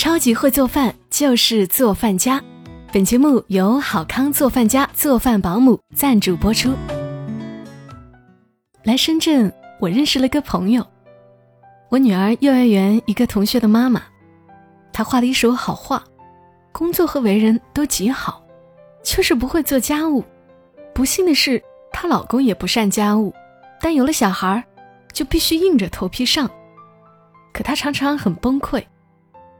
超级会做饭就是做饭家。本节目由好康做饭家做饭保姆赞助播出。来深圳，我认识了个朋友，我女儿幼儿园一个同学的妈妈，她画的一手好画，工作和为人都极好，就是不会做家务。不幸的是，她老公也不善家务，但有了小孩，就必须硬着头皮上。可她常常很崩溃，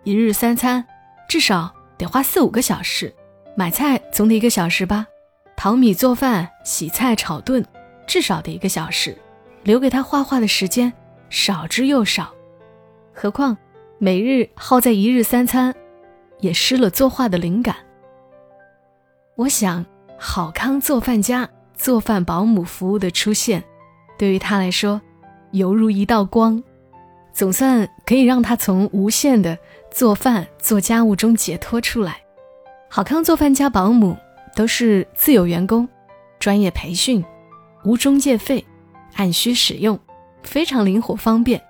一日三餐至少得花四五个小时。买菜总得一个小时吧，淘米、做饭、洗菜、炒炖，至少得一个小时。留给他画画的时间少之又少，何况每日耗在一日三餐，也失了作画的灵感。我想，好康做饭家、做饭保姆服务的出现，对于他来说，犹如一道光，总算可以让他从无限的做饭、做家务中解脱出来。好康做饭加保姆都是自有员工，专业培训，无中介费，按需使用，非常灵活方便。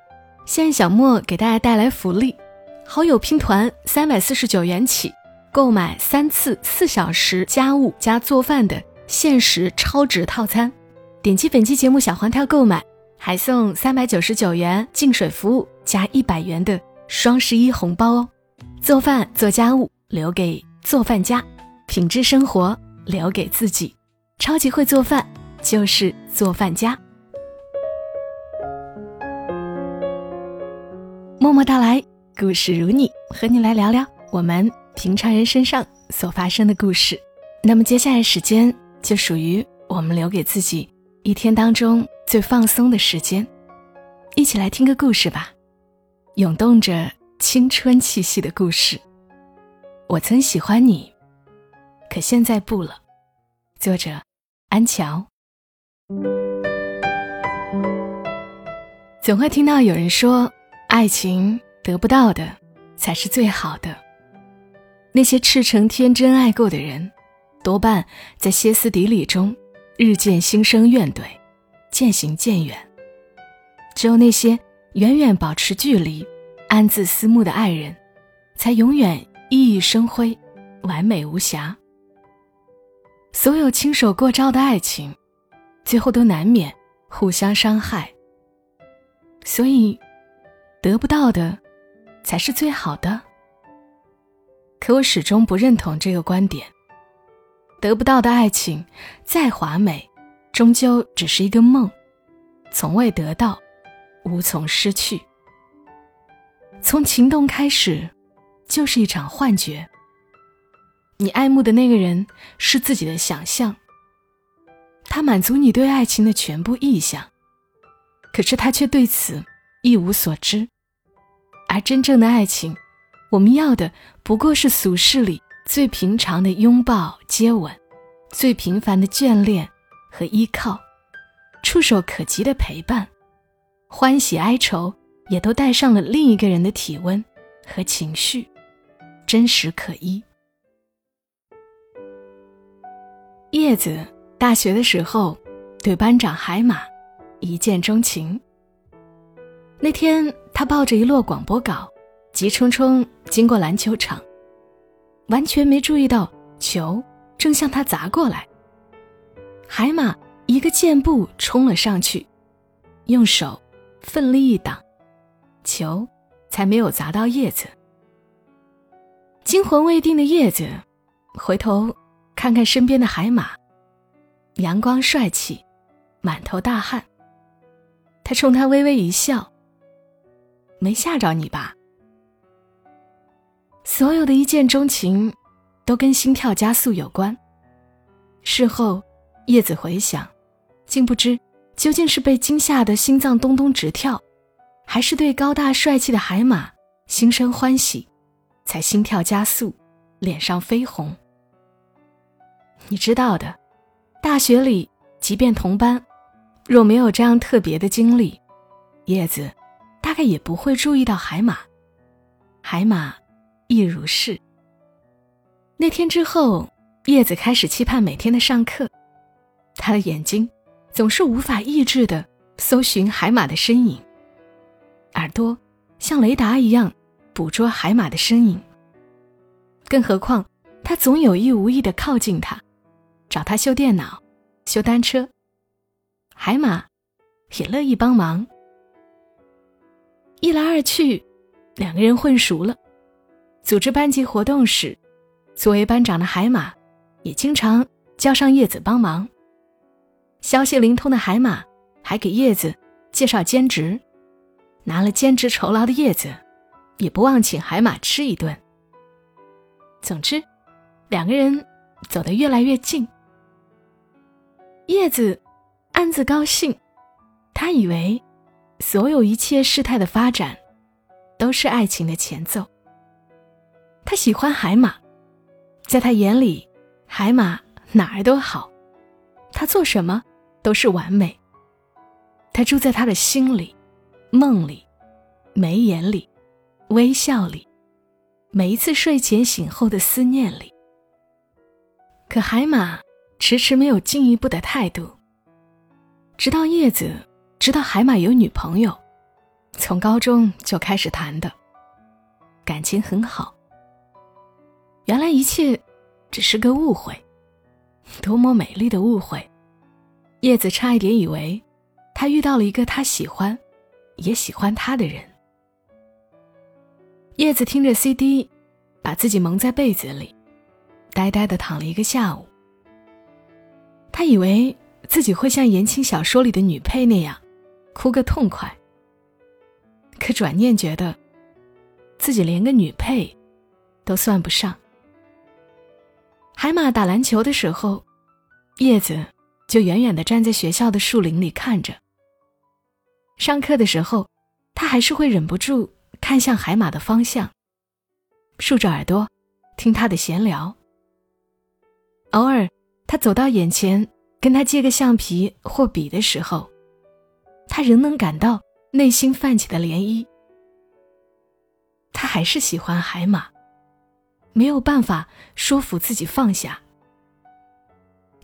现在小莫给大家带来福利：好友拼团三百四十九元起，购买三次四小时家务加做饭的限时超值套餐，点击本期节目小黄条购买，还送三百九十九元净水服务加一百元的双十一红包哦！做饭做家务留给。做饭家，品质生活留给自己。超级会做饭就是做饭家。默默到来，故事如你，和你来聊聊我们平常人身上所发生的故事。那么接下来时间就属于我们留给自己一天当中最放松的时间，一起来听个故事吧，涌动着青春气息的故事。我曾喜欢你，可现在不了。作者：安乔。总会听到有人说，爱情得不到的才是最好的。那些赤诚天真爱过的人，多半在歇斯底里中日渐心生怨怼，渐行渐远。只有那些远远保持距离、暗自思慕的爱人，才永远。熠熠生辉，完美无瑕。所有亲手过招的爱情，最后都难免互相伤害。所以，得不到的才是最好的。可我始终不认同这个观点。得不到的爱情再华美，终究只是一个梦，从未得到，无从失去。从情动开始。就是一场幻觉。你爱慕的那个人是自己的想象，他满足你对爱情的全部意向，可是他却对此一无所知。而真正的爱情，我们要的不过是俗世里最平常的拥抱、接吻，最平凡的眷恋和依靠，触手可及的陪伴，欢喜哀愁也都带上了另一个人的体温和情绪。真实可依。叶子大学的时候对班长海马一见钟情。那天他抱着一摞广播稿，急冲冲经过篮球场，完全没注意到球正向他砸过来。海马一个箭步冲了上去，用手奋力一挡，球才没有砸到叶子。惊魂未定的叶子，回头看看身边的海马，阳光帅气，满头大汗。他冲他微微一笑：“没吓着你吧？”所有的一见钟情，都跟心跳加速有关。事后，叶子回想，竟不知究竟是被惊吓的心脏咚咚直跳，还是对高大帅气的海马心生欢喜。才心跳加速，脸上绯红。你知道的，大学里即便同班，若没有这样特别的经历，叶子大概也不会注意到海马。海马亦如是。那天之后，叶子开始期盼每天的上课，他的眼睛总是无法抑制的搜寻海马的身影，耳朵像雷达一样。捕捉海马的身影。更何况，他总有意无意的靠近他，找他修电脑、修单车。海马也乐意帮忙。一来二去，两个人混熟了。组织班级活动时，作为班长的海马也经常叫上叶子帮忙。消息灵通的海马还给叶子介绍兼职，拿了兼职酬劳的叶子也不忘请海马吃一顿。总之，两个人走得越来越近。叶子暗自高兴，他以为所有一切事态的发展都是爱情的前奏。他喜欢海马，在他眼里，海马哪儿都好，他做什么都是完美。他住在他的心里、梦里、眉眼里、微笑里。每一次睡前醒后的思念里，可海马迟迟没有进一步的态度。直到叶子知道海马有女朋友，从高中就开始谈的，感情很好。原来一切只是个误会，多么美丽的误会！叶子差一点以为他遇到了一个他喜欢，也喜欢他的人。叶子听着 CD，把自己蒙在被子里，呆呆的躺了一个下午。他以为自己会像言情小说里的女配那样，哭个痛快。可转念觉得，自己连个女配都算不上。海马打篮球的时候，叶子就远远的站在学校的树林里看着。上课的时候，他还是会忍不住。看向海马的方向，竖着耳朵听他的闲聊。偶尔，他走到眼前跟他借个橡皮或笔的时候，他仍能感到内心泛起的涟漪。他还是喜欢海马，没有办法说服自己放下。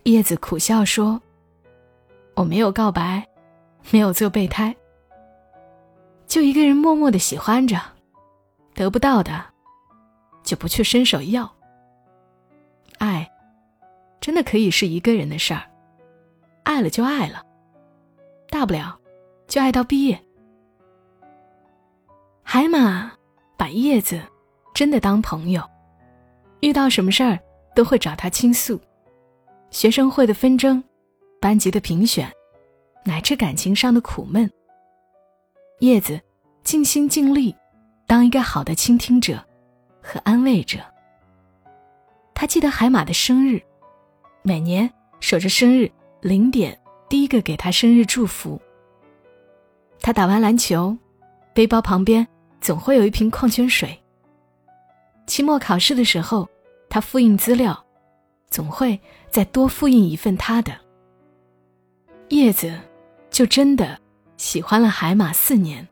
叶子苦笑说：“我没有告白，没有做备胎。”就一个人默默的喜欢着，得不到的，就不去伸手要。爱，真的可以是一个人的事儿，爱了就爱了，大不了就爱到毕业。海马把叶子真的当朋友，遇到什么事儿都会找他倾诉，学生会的纷争，班级的评选，乃至感情上的苦闷。叶子尽心尽力，当一个好的倾听者和安慰者。他记得海马的生日，每年守着生日零点第一个给他生日祝福。他打完篮球，背包旁边总会有一瓶矿泉水。期末考试的时候，他复印资料，总会再多复印一份他的。叶子就真的。喜欢了海马四年。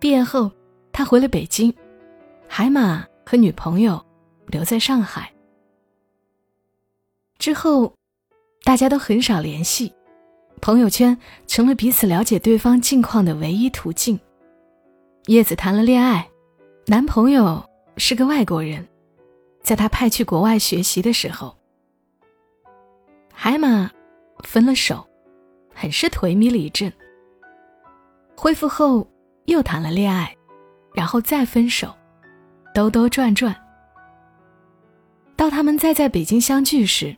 毕业后，他回了北京，海马和女朋友留在上海。之后，大家都很少联系，朋友圈成了彼此了解对方近况的唯一途径。叶子谈了恋爱，男朋友是个外国人，在他派去国外学习的时候，海马分了手。很是颓靡了一阵，恢复后又谈了恋爱，然后再分手，兜兜转转。到他们再在北京相聚时，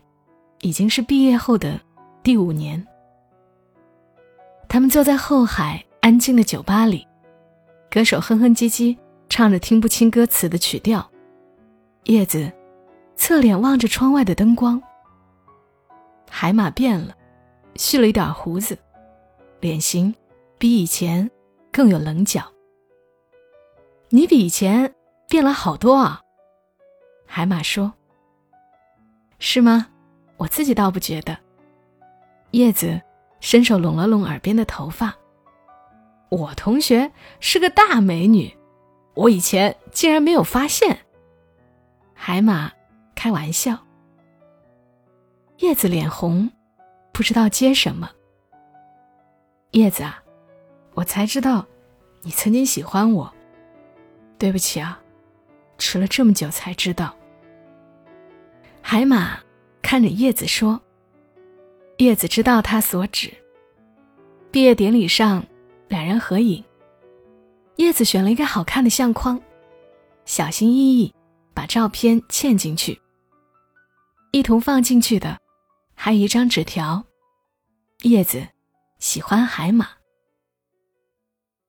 已经是毕业后的第五年。他们坐在后海安静的酒吧里，歌手哼哼唧唧唱着听不清歌词的曲调，叶子侧脸望着窗外的灯光。海马变了。蓄了一点胡子，脸型比以前更有棱角。你比以前变了好多啊，海马说。是吗？我自己倒不觉得。叶子伸手拢了拢耳边的头发。我同学是个大美女，我以前竟然没有发现。海马开玩笑。叶子脸红。不知道接什么，叶子啊，我才知道，你曾经喜欢我，对不起啊，迟了这么久才知道。海马看着叶子说：“叶子知道他所指。”毕业典礼上，两人合影。叶子选了一个好看的相框，小心翼翼把照片嵌进去。一同放进去的，还有一张纸条：“叶子喜欢海马。”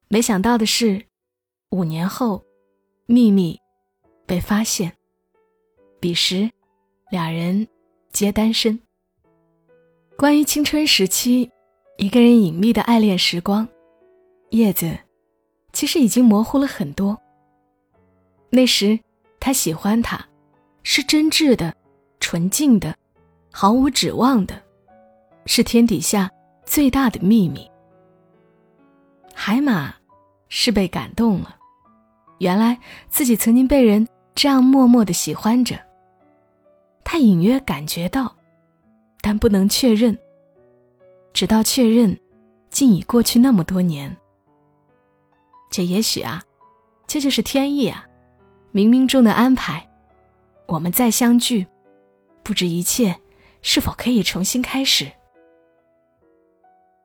没想到的是，五年后，秘密被发现。彼时，两人皆单身。关于青春时期一个人隐秘的爱恋时光，叶子其实已经模糊了很多。那时，他喜欢他，是真挚的、纯净的、毫无指望的，是天底下最大的秘密。海马是被感动了，原来自己曾经被人这样默默的喜欢着。他隐约感觉到，但不能确认。直到确认，竟已过去那么多年。这也许啊，这就是天意啊，冥冥中的安排。我们再相聚，不知一切是否可以重新开始。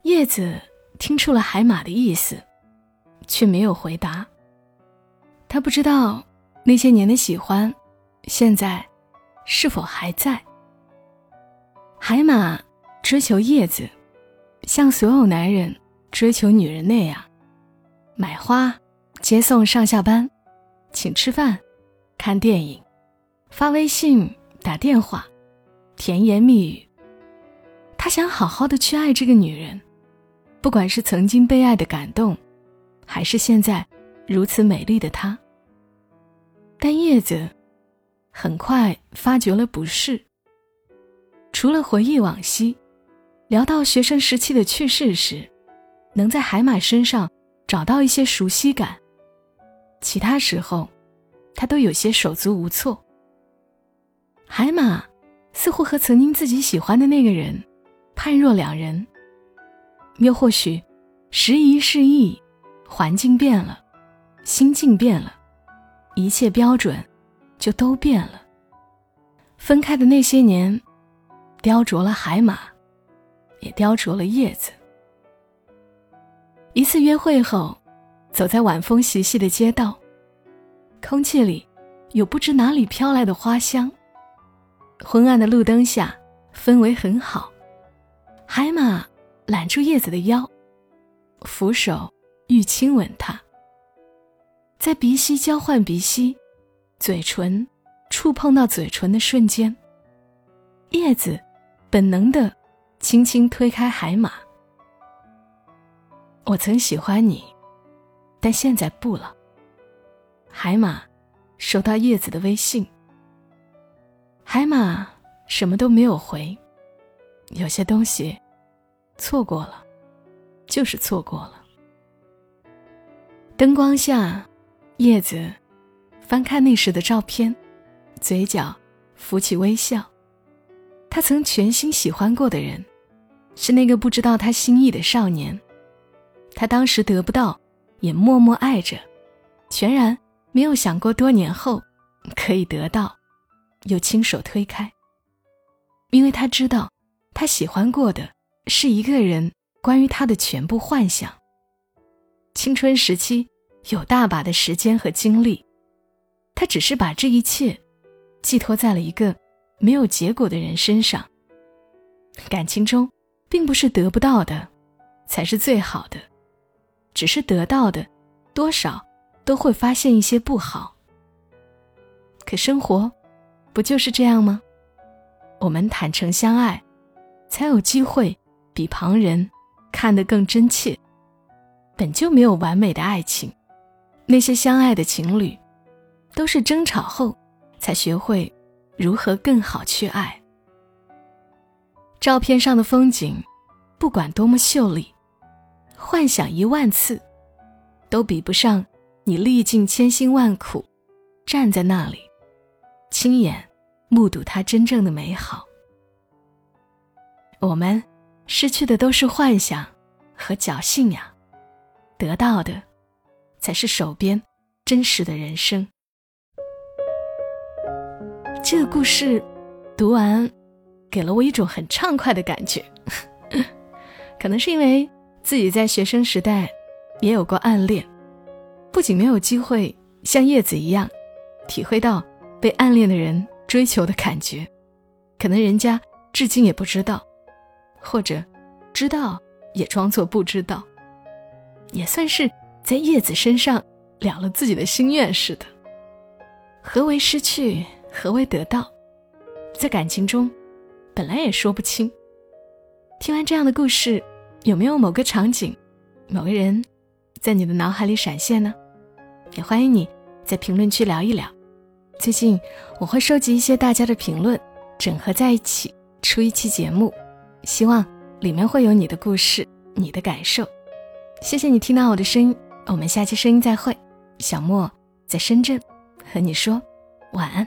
叶子。听出了海马的意思，却没有回答。他不知道那些年的喜欢，现在是否还在。海马追求叶子，像所有男人追求女人那样，买花、接送上下班、请吃饭、看电影、发微信、打电话、甜言蜜语。他想好好的去爱这个女人。不管是曾经被爱的感动，还是现在如此美丽的她，但叶子很快发觉了不是。除了回忆往昔，聊到学生时期的趣事时，能在海马身上找到一些熟悉感，其他时候，他都有些手足无措。海马似乎和曾经自己喜欢的那个人判若两人。又或许，时移世易，环境变了，心境变了，一切标准就都变了。分开的那些年，雕琢了海马，也雕琢了叶子。一次约会后，走在晚风习习的街道，空气里有不知哪里飘来的花香。昏暗的路灯下，氛围很好，海马。揽住叶子的腰，扶手欲亲吻她。在鼻息交换鼻息，嘴唇触碰到嘴唇的瞬间，叶子本能的轻轻推开海马。我曾喜欢你，但现在不了。海马收到叶子的微信，海马什么都没有回。有些东西。错过了，就是错过了。灯光下，叶子翻看那时的照片，嘴角浮起微笑。他曾全心喜欢过的人，是那个不知道他心意的少年。他当时得不到，也默默爱着，全然没有想过多年后可以得到，又亲手推开。因为他知道，他喜欢过的。是一个人关于他的全部幻想。青春时期有大把的时间和精力，他只是把这一切寄托在了一个没有结果的人身上。感情中，并不是得不到的才是最好的，只是得到的多少都会发现一些不好。可生活不就是这样吗？我们坦诚相爱，才有机会。比旁人看得更真切。本就没有完美的爱情，那些相爱的情侣，都是争吵后才学会如何更好去爱。照片上的风景，不管多么秀丽，幻想一万次，都比不上你历尽千辛万苦，站在那里，亲眼目睹它真正的美好。我们。失去的都是幻想和侥幸呀，得到的才是手边真实的人生。这个故事读完，给了我一种很畅快的感觉。可能是因为自己在学生时代也有过暗恋，不仅没有机会像叶子一样体会到被暗恋的人追求的感觉，可能人家至今也不知道，或者知道也装作不知道，也算是在叶子身上了了自己的心愿似的。何为失去？何为得到？在感情中，本来也说不清。听完这样的故事，有没有某个场景、某个人，在你的脑海里闪现呢？也欢迎你在评论区聊一聊。最近我会收集一些大家的评论，整合在一起出一期节目，希望里面会有你的故事、你的感受。谢谢你听到我的声音，我们下期声音再会。小莫在深圳，和你说晚安。